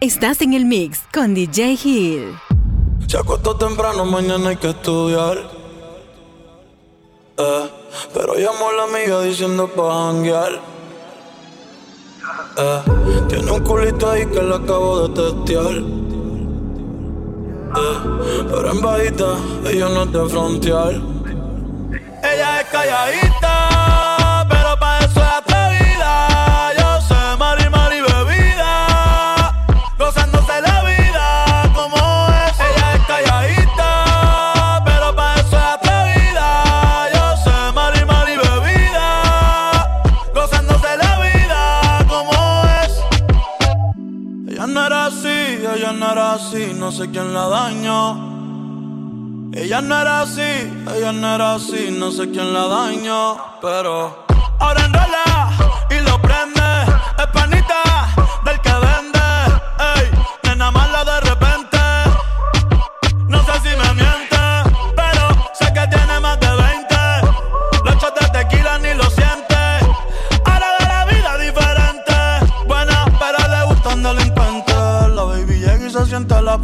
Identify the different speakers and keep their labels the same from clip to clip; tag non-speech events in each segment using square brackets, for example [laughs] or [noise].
Speaker 1: Estás en el mix con DJ Hill.
Speaker 2: Se acostó temprano, mañana hay que estudiar. Eh, pero llamó a la amiga diciendo pa' janguear. Eh, tiene un culito ahí que la acabo de testear. Eh, pero en bajita, ella no es de frontear. Ella es calladita no sé quién la dañó. Ella no era así, ella no era así, no sé quién la dañó, pero ahora enrola y lo prende, es panita.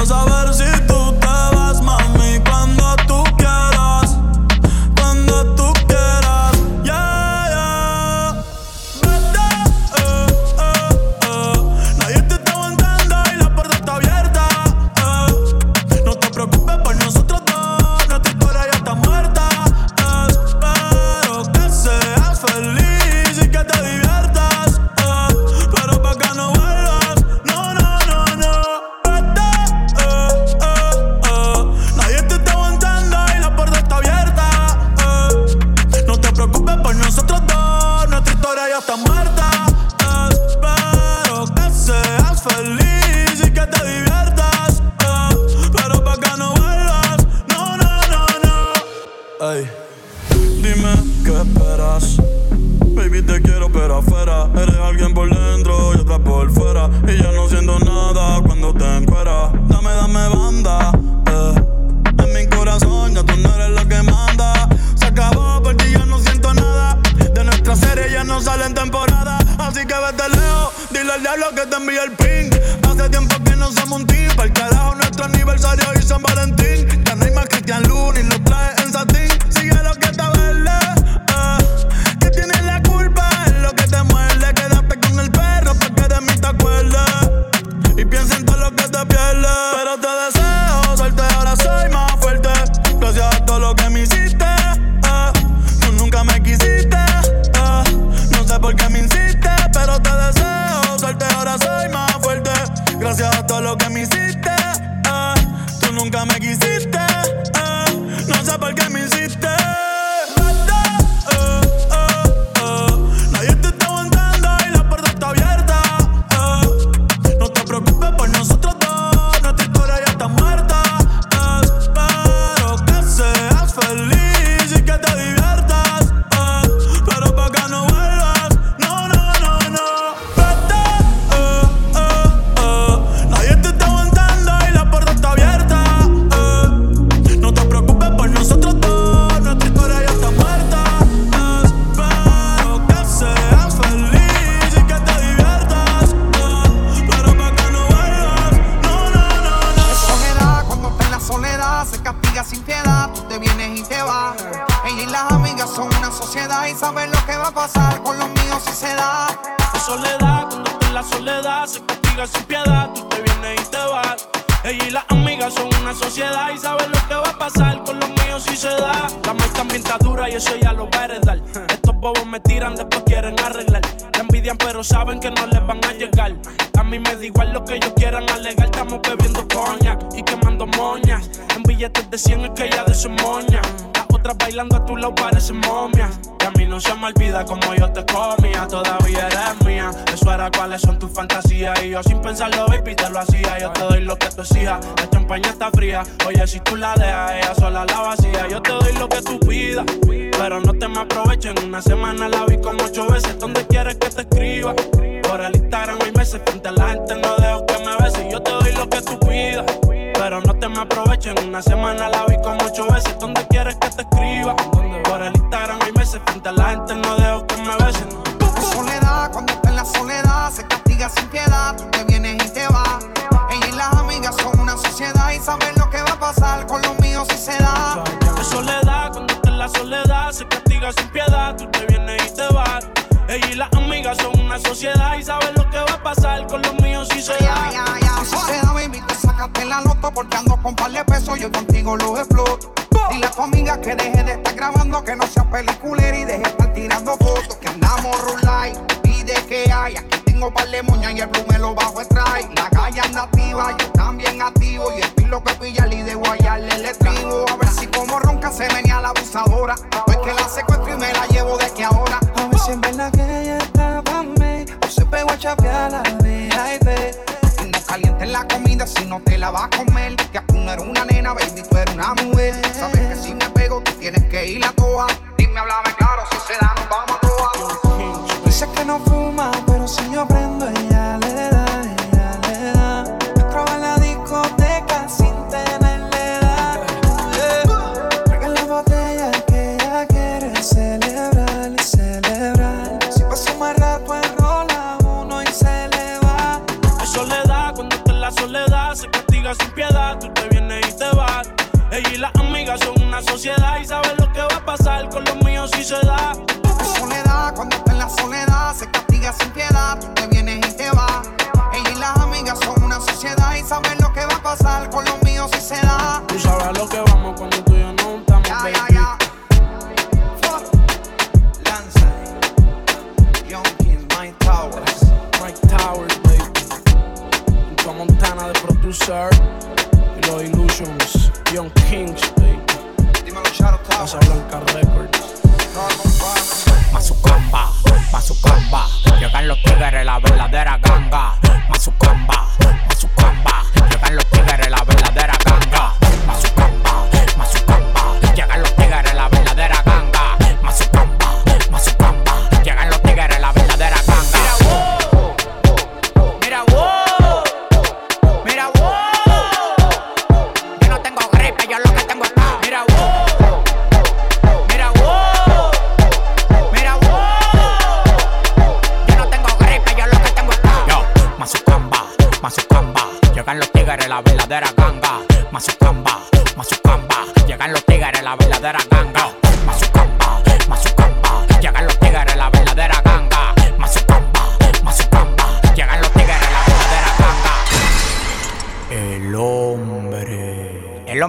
Speaker 2: Yo
Speaker 3: quiero
Speaker 2: Gracias a
Speaker 4: Cuáles son tus fantasías. Y yo sin pensarlo, baby, te lo hacía. Yo te doy lo que tú exijas. La champaña está fría. Oye, si tú la dejas, ella sola la vacía. Yo te doy lo que tú pidas. Pero no te me aprovecho. En una semana la vi como ocho veces. ¿Dónde quieres que te escriba? Por el Instagram hay meses. Frente a la gente no dejo que me beses. Yo te doy lo que tú pidas. Pero no te me aprovecho. En una semana la vi como ocho veces. ¿Dónde quieres que te escriba? Por el Instagram hay meses. Frente a la gente no dejo
Speaker 5: sociedad y saben lo que va a pasar con los míos si se da. ya, ya. Si se da, baby, te sacaste la loto porque ando con par de pesos. Yo contigo los exploto. Dile a tu amiga que deje de estar grabando, que no sea peliculera y deje de estar tirando fotos. Que andamos rulay, pide que hay. Aquí tengo par de moñas y el blue me lo bajo strike. La calle anda activa, yo también activo. Y el pilo que pilla y de guayarle el estribo. A ver si como ronca se venía la abusadora. La vas a comer. Que tú no eres una nena, baby, tú eres una mujer.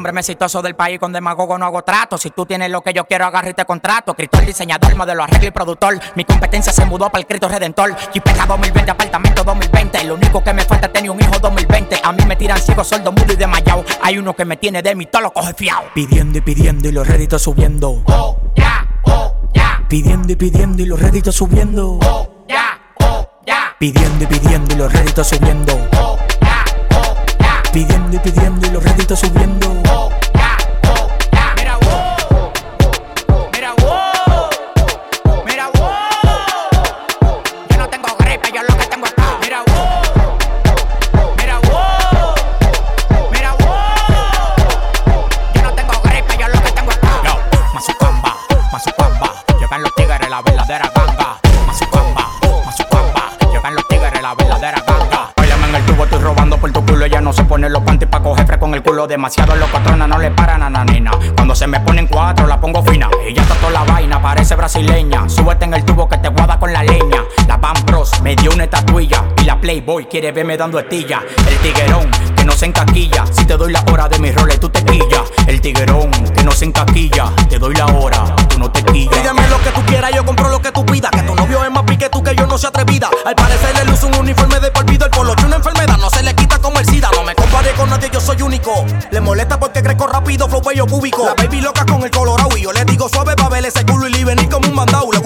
Speaker 6: Hombre. Más exitoso del país con demagogo no hago trato. Si tú tienes lo que yo quiero, agarra y te contrato. Cristóbal, diseñador, modelo, arreglo y productor. Mi competencia se mudó para el Cristo Redentor. Jipeta 2020, apartamento 2020. Lo único que me falta es tener un hijo 2020. A mí me tiran ciego, sordo, mudo y desmayado. Hay uno que me tiene de mí, todo lo coge fiao. Pidiendo y pidiendo y los réditos subiendo. Oh, ya, oh, ya. Pidiendo y pidiendo y los réditos subiendo. Oh, ya, oh, ya. Pidiendo y pidiendo y los réditos subiendo. Oh. Pidiendo y pidiendo y los réditos subiendo. No se pone los panties pa' coger fresco en el culo. Demasiado los patronas no le paran a la nena. Cuando se me ponen cuatro, la pongo fina. Ella está toda la vaina, parece brasileña. Súbete en el tubo que te guada con la leña. La Van Bros me dio una estatuilla. Y la Playboy quiere verme dando estilla. El tiguerón que no se encaquilla. Si te doy la hora de mis roles, tú te quillas. El tiguerón que no se encaquilla. Te doy la hora, tú no te quillas.
Speaker 7: Pídeme lo que tú quieras, yo compro lo que tú pidas. Que tu novio es más pique tú que yo no se atrevida. Al parecer le luce un uniforme de por vida. El polo una enfermedad, no se le quita como el Con oye, yo soy único. Le molesta porque crezco rápido, flow bello público. La baby loca con el colorado y yo le digo suave pa' ver ese culo y le venir como un mandado. Le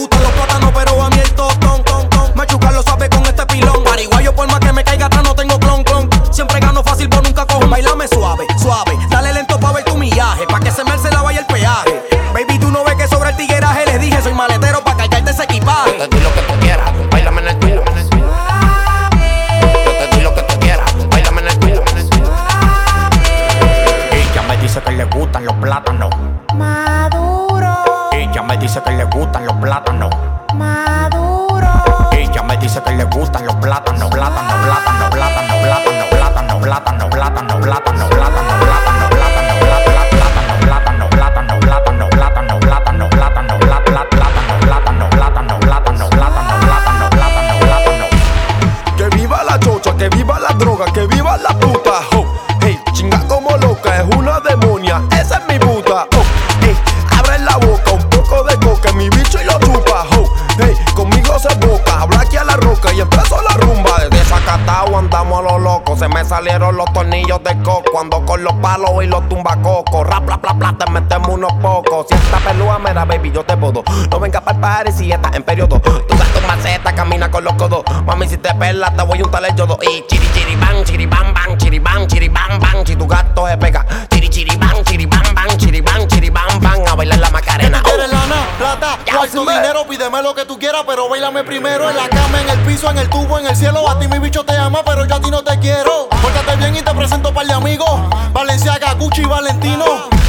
Speaker 8: salieron los tornillos de coco. Ando con los palos y los tumbacocos. Rap, bla, bla, te metemos unos pocos. Si esta pelúa me da, baby, yo te puedo. No venga para el party si estás en periodo. Tú das tu maceta, camina con los codos. Mami, si te pelas, te voy a untar el yodo. Y chiri, chiri, bang, chiri, bang, bang, bang, chiri, bang. Si tu gato se pega. Chiri, chiri, bang, chiri, bang, bang, chiri, bang, chiri, bang. A bailar la macarena.
Speaker 9: ¿Tú quieres lana, plata, cuarto, dinero? Pídeme lo que tú quieras, pero bailame primero en la cama, en el piso, en el tubo, en el cielo. A ti mi bicho te ama, pero yo a ti no te quiero. Pórtate bien y te presento par de amigos. Valenciaga, Gucci y Valentino.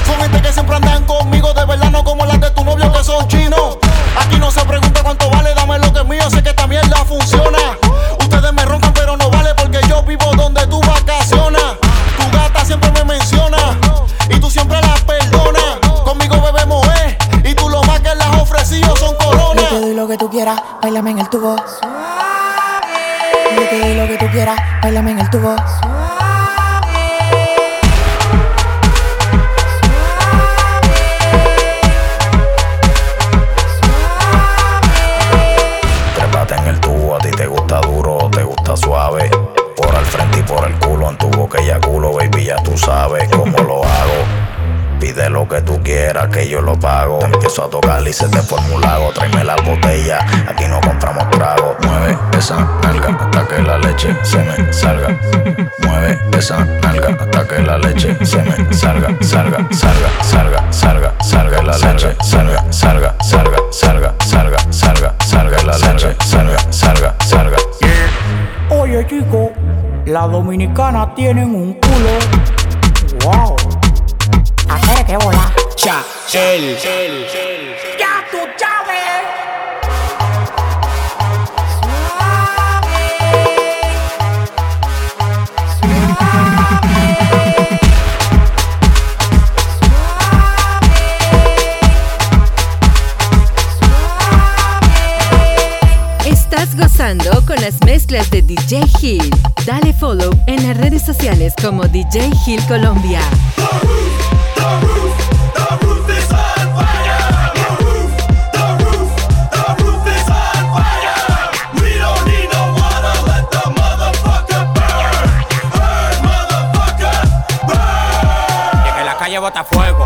Speaker 9: Son gente que siempre andan conmigo, de verdad no como las de tu novio que son chinos. Aquí no se pregunta cuánto vale, dame lo que es mío, sé que esta mierda funciona. Que
Speaker 10: tú quieras, bailame en el tubo. Doy lo que tú quieras, bailame en el tubo.
Speaker 11: Trépate en el tubo, a ti te gusta duro o te gusta suave. Por al frente y por el culo, en tu boca y culo, baby, ya tú sabes. Lo que tú quieras, que yo lo pago. Te empiezo a tocar y se te forma un lago. Tráeme la botella, aquí no compramos trago. Mueve esa nalga hasta que la leche se me salga. Mueve esa nalga hasta que la leche se me salga, salga, salga, salga, salga, salga la leche, salga, salga, salga, salga, salga, salga, salga la leche, salga, salga, salga.
Speaker 6: Oye chico, las dominicanas tienen un culo. Wow. Michelle. Ya tú sabes.
Speaker 1: gozando con las mezclas de DJ Hill. Dale follow en las redes sociales como DJ Hill Colombia.
Speaker 6: Botafogo.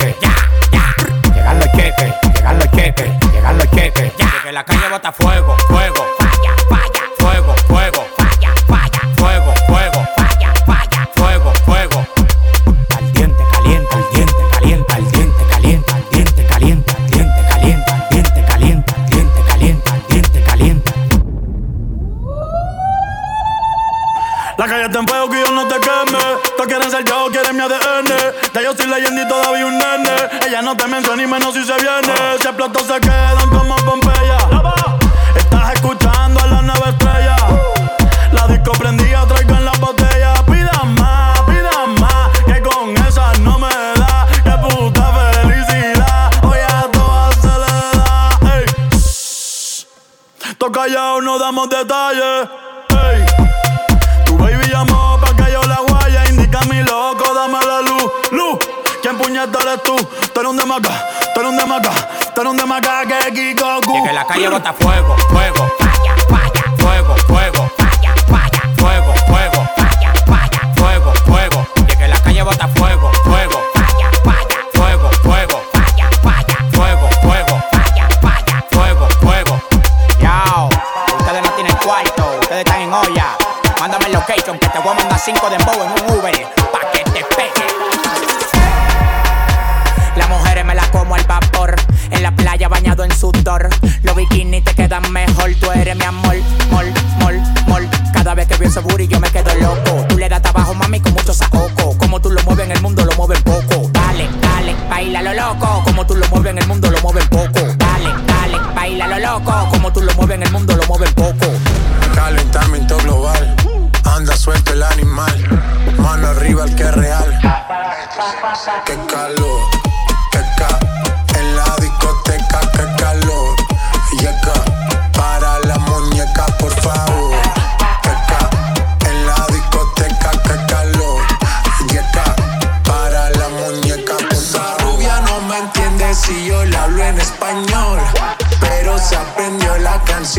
Speaker 2: como tú
Speaker 6: lo mueves en el mundo, lo mueven poco. Dale, dale, baila lo loco, como tú lo mueves en el mundo, lo mueven poco.
Speaker 12: Calentamiento global, anda suelto el animal, mano arriba el que es real. Qué calor, qué ca, en la discoteca, qué calor, yeca, para la muñeca, por favor.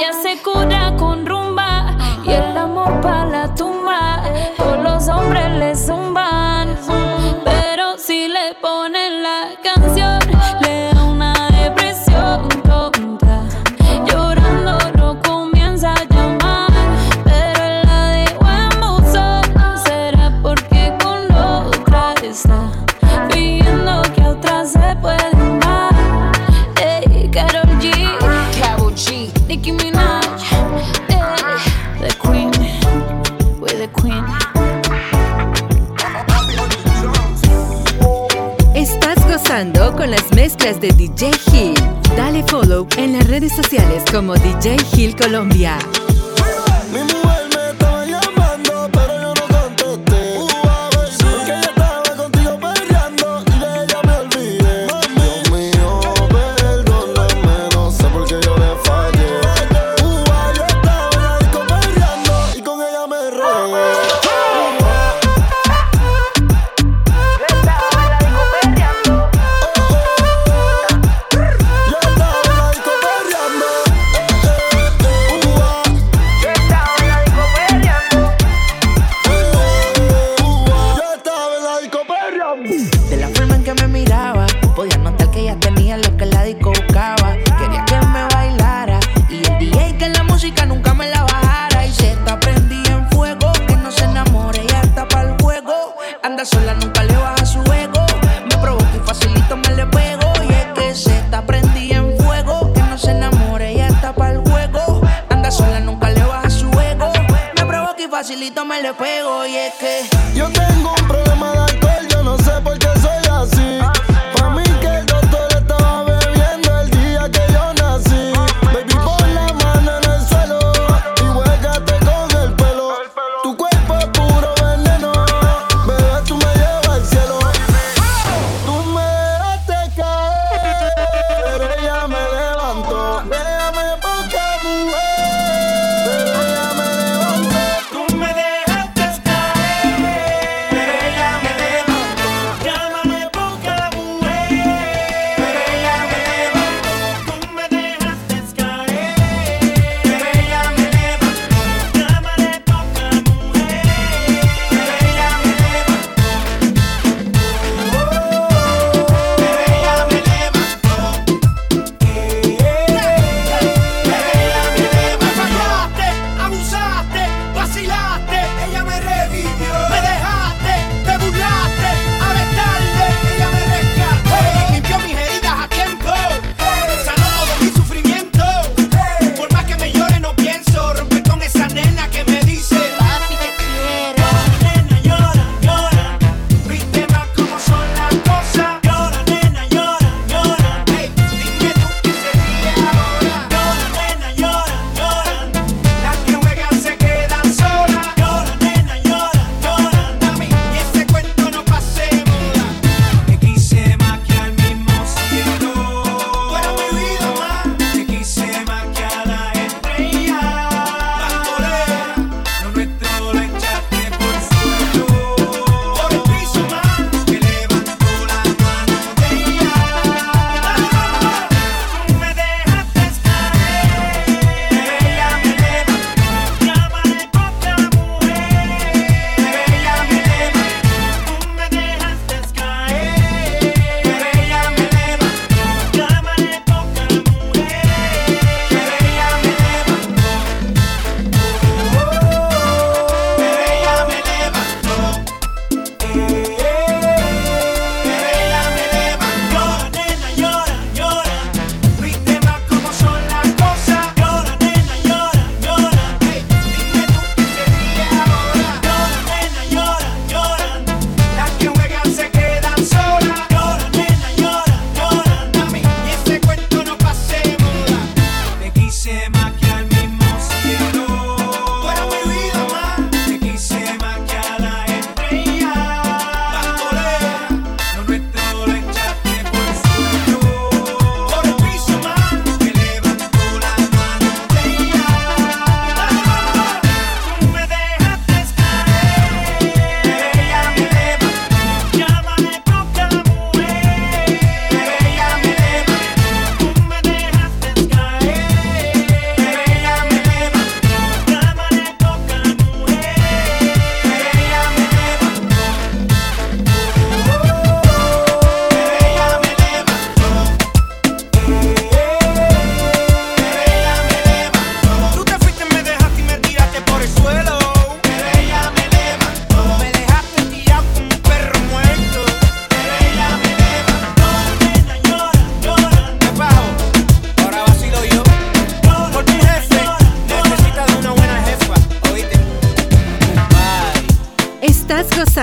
Speaker 13: ella se cura con rumba y el amor para la tumba. Todos los hombres le zumban, pero si le ponen
Speaker 1: como DJ Gil Colombia.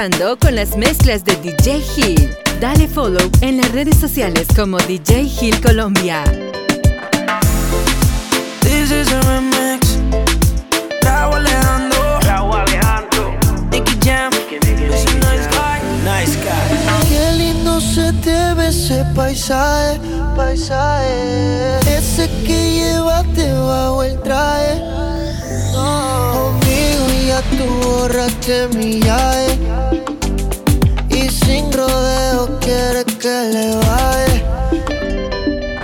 Speaker 1: Gozando con las mezclas de DJ Hill. Dale follow en las redes sociales como DJ Hill Colombia.
Speaker 14: This is a remix. Raúl Alejandro. Raúl Alejandro. Nicky Jam. Es un nice guy. Nice guy.
Speaker 15: Qué lindo se te ve ese paisaje, paisaje. Ese que llevaste bajo el traje. Conmigo ya tú borraste mi llave. Sin rodeo quiere que le baje.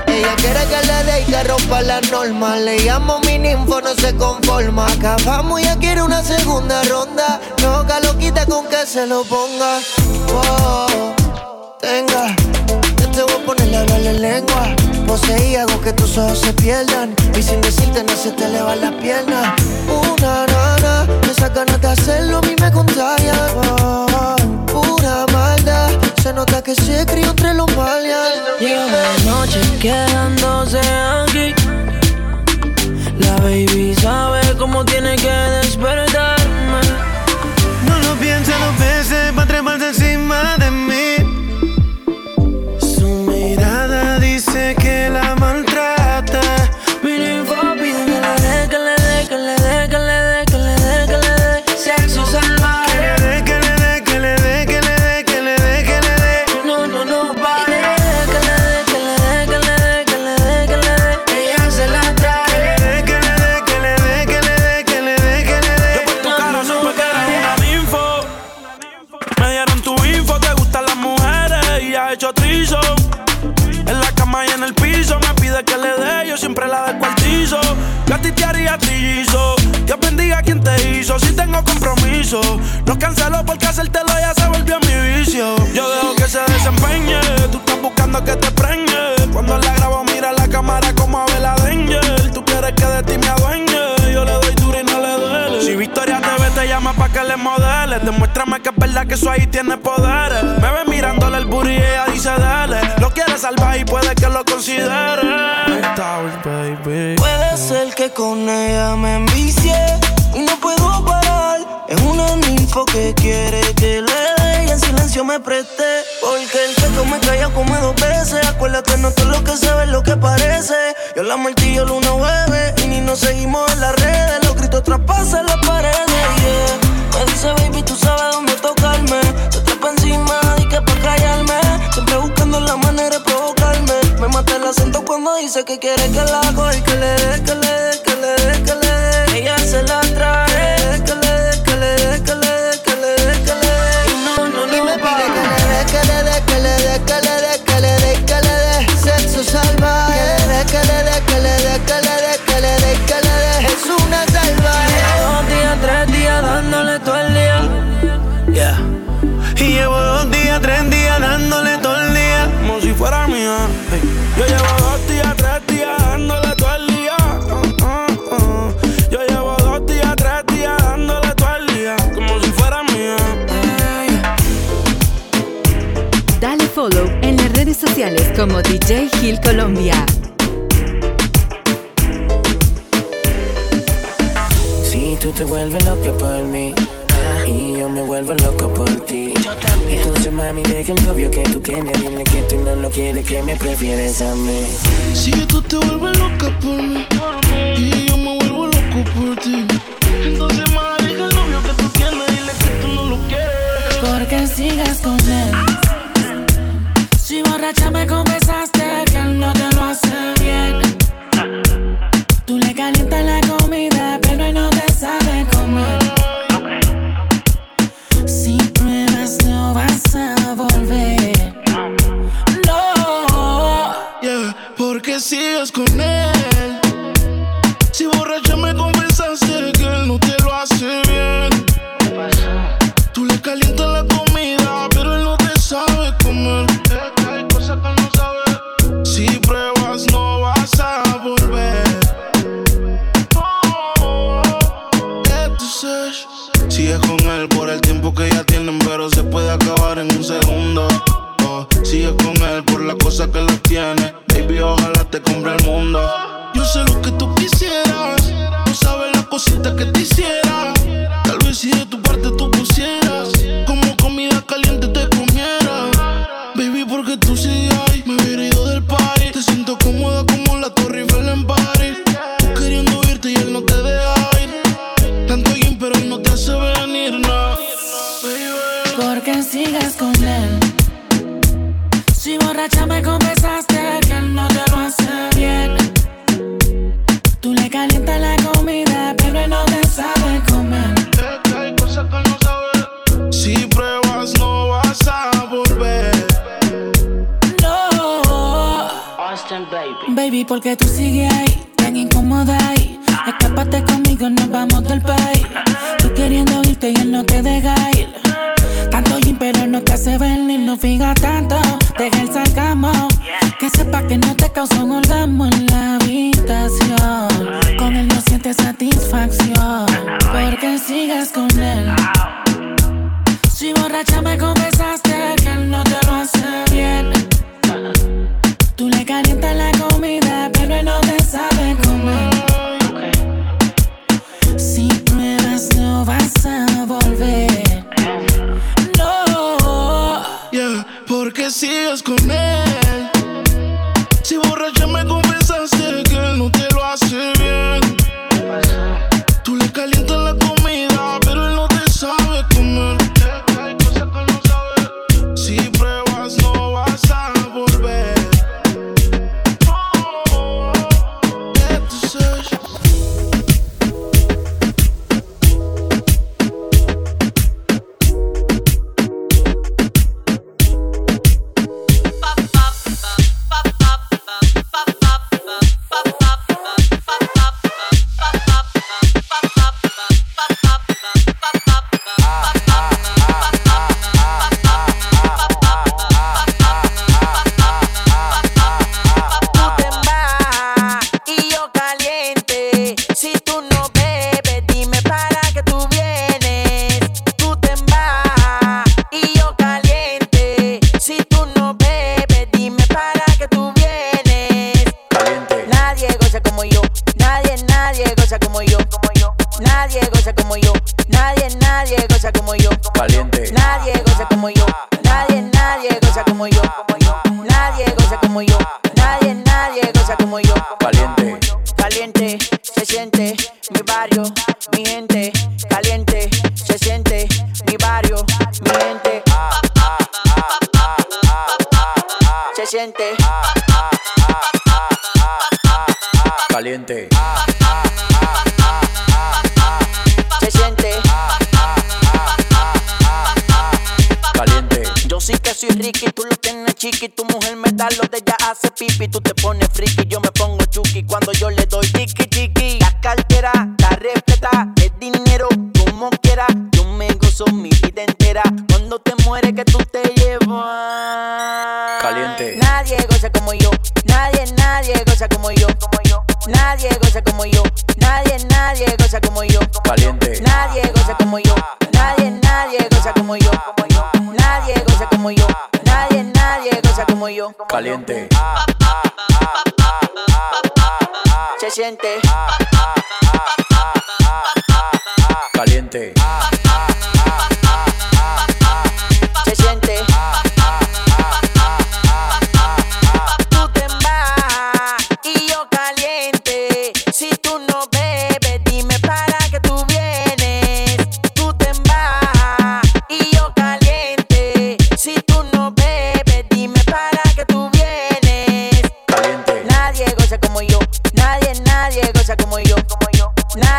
Speaker 15: Ella quiere que le dé y que rompa la norma. Le llamo mi ninfo, no se conforma. Acabamos y ella quiere una segunda ronda. No, lo quita con que se lo ponga. Oh, tenga, yo te voy a poner la hablar lengua. Poseí, hago que tus ojos se pierdan. Y sin decirte, no se te elevan las piernas. Una nana, esas ganas de hacerlo a mí me contagian. Oh, pura maldad, se nota que se crió entre los malias.
Speaker 14: Lleva la noche quedándose aquí. La baby sabe
Speaker 4: Me ve mirándole el booty ella dice dale. Lo quiere salvar y puede que lo considere.
Speaker 14: Puede ser que con ella me envicie y no puedo parar. Es una ninfo que quiere que le dé y en silencio me preste. Porque el que me calla come dos veces. Acuérdate, no todo lo que se ve es lo que parece. Yo la martillo luna bebé y ni nos seguimos en las redes. Los gritos traspasan las paredes. Me dice, baby, tú sabes dónde tocarme. Te trepa encima y que pa' callarme. Siempre buscando la manera de provocarme. Me mata el acento cuando dice que quiere que la
Speaker 1: DJ Hill Colombia.
Speaker 10: Si tú te vuelves loca por mí y yo me vuelvo loco por ti. Entonces mami deja el novio que tú tienes, dile que tú no lo quieres, que me prefieres a mí.
Speaker 16: Si tú te vuelves loca por mí y yo me vuelvo loco por ti. Entonces,
Speaker 10: emborrachame Caliente. Caliente, se siente mi barrio, mi gente. Caliente, se siente mi barrio, mi gente. Se siente.
Speaker 12: Caliente.
Speaker 10: Se siente.
Speaker 12: Caliente.
Speaker 10: Yo sí que soy Ricky, tú lo tienes chiqui, tu mujer Carlos de ella hace pipi, tú te pones friki, yo me pongo chuki cuando yo le doy tiki tiki. La cartera, la respeta, el dinero, como quiera, yo me gozo mi vida entera. Cuando te mueres que tú te llevas.
Speaker 12: Caliente.
Speaker 10: Nadie goza como yo, nadie, nadie goza como yo, como yo. Nadie goza como yo, nadie, nadie goza como yo.
Speaker 12: Caliente.
Speaker 10: Nadie goza como yo, nadie, nadie goza como yo, como yo. Nadie goza como yo como yo.
Speaker 12: Caliente.
Speaker 10: Se siente.
Speaker 12: Caliente.
Speaker 10: Se siente.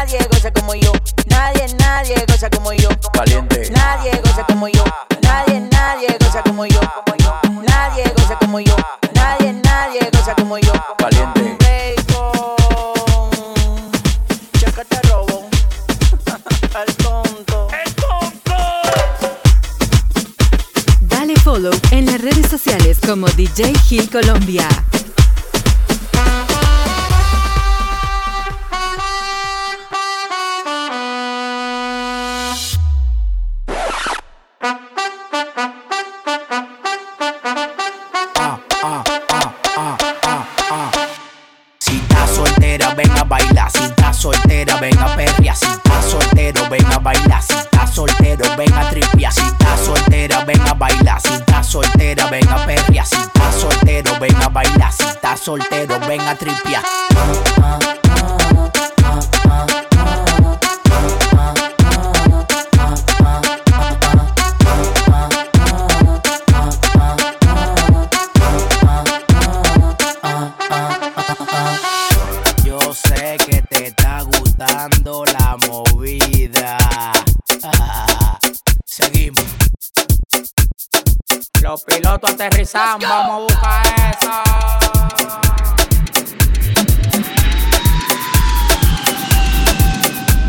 Speaker 10: nadie goza como yo. Nadie, nadie goza como yo.
Speaker 12: Caliente.
Speaker 10: Nadie goza como yo. Nadie, nadie goza como yo. Nadie goza como yo. Nadie, nadie goza como yo.
Speaker 12: Caliente.
Speaker 10: Este [laughs]
Speaker 1: Dale follow en las redes sociales como DJ Gil Colombia.
Speaker 6: Vamos a buscar eso.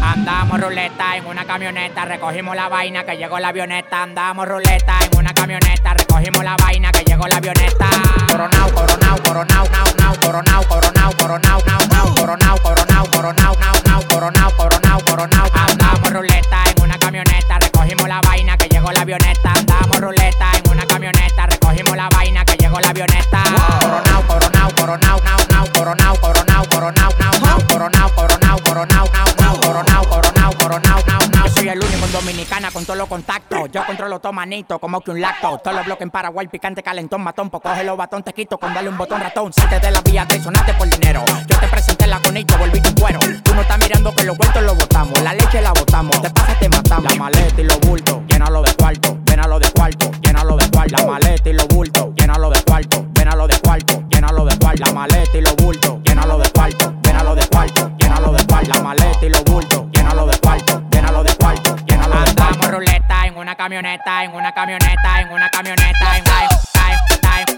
Speaker 6: Andamos ruleta en una camioneta, recogimos la vaina que llegó la avioneta. Andamos ruleta en una camioneta, recogimos la vaina que llegó la avioneta. Dominicana con todos los contactos. Yo controlo todo manito como que un lacto. Todos los bloques en Paraguay, picante, calentón, matón. Pues coge los batón, te quito con darle un botón ratón. Salte de la vía, te sonaste por dinero. Yo te presenté la conito, volví tu cuero. Tú no estás mirando que los vueltos los botamos. La leche la botamos, te pasa, te matamos. La maleta y los bultos, llénalo de cuarto, llénalo de cuarto, llénalo de cuarto. La maleta y los bultos, llénalo de cuarto, llénalo de cuarto, llénalo de cuarto. La maleta y los bultos, llénalo de cuarto, llénalo de cuarto, llénalo de cuarto. La maleta y los bultos, llénalo de cuarto, una camioneta, en una camioneta, en una camioneta, en time, time,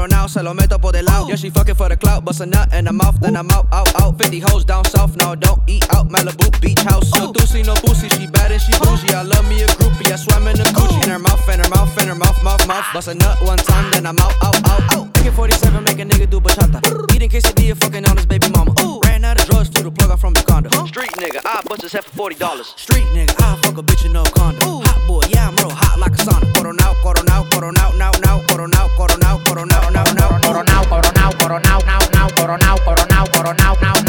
Speaker 17: Coronao, se lo meto por el lado. Yeah, she fucking for the clout, bust a nut in the mouth, then I'm out, out, out. 50 hoes down south, no, don't eat out. Malibu beach house. No doozy, no boozy, she bad and she bougie. I love me a groupie, I swam in the Gucci. In her mouth, in her mouth, in her mouth, mouth, mouth. Bust a nut one time, then I'm out, out, out, out. AK 47, make a nigga do bachata. Eating quesadilla, fucking on his baby mama. Ooh out of drugs to the plug out from the condo. Huh? Street nigga, I bust his head for forty dollars. Street nigga, I fuck a bitch in no condo. Ooh. Hot boy, yeah I'm real hot like a sauna. Coro now, coro now,
Speaker 6: coro now, now, now, coro now, coro now, coro now, now, now, coro now, coro now, coro now, coro now, now, coro now, coro now, coro now, now.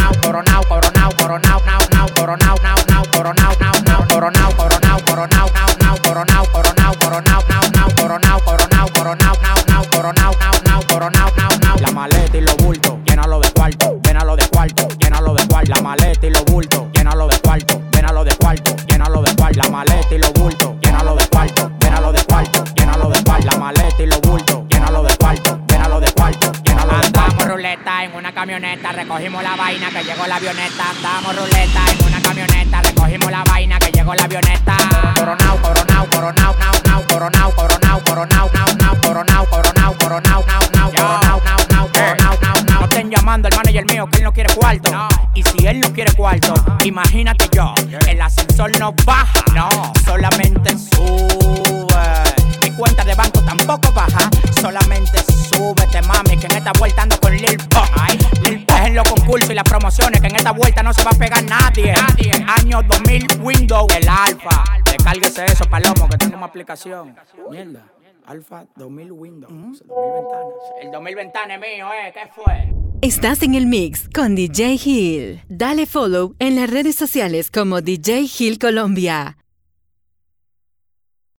Speaker 6: Camioneta, recogimos la vaina que llegó la avioneta. Andamos ruleta en una camioneta, recogimos la vaina que llegó la avioneta. Coronao, coronao, coronao, nao, nao, coronao, coronao, coronao, nao, nao, coronao, coronao, coronao, nao, nao, coronao, nao, nao, coronao, nao, nao. No estén llamando al manager mío que él no quiere cuarto. Y si él no quiere cuarto, imagínate yo, el ascensor no baja, no, solamente sube. Mi cuenta de banco tampoco baja, solamente súbete, mami, que en esta vuelta ando con Lil Pump. Y las promociones, que en esta vuelta no se va a pegar nadie. Año 2000, Windows, el Alfa. Descárguese eso, Palomo, que tengo una aplicación. Mierda. Alfa 2000 Windows, 2000 ventanas. El 2000 ventanas es mío, ¿eh? ¿Qué fue?
Speaker 1: Estás en el mix con DJ Hill. Dale follow en las redes sociales como DJ Hill Colombia.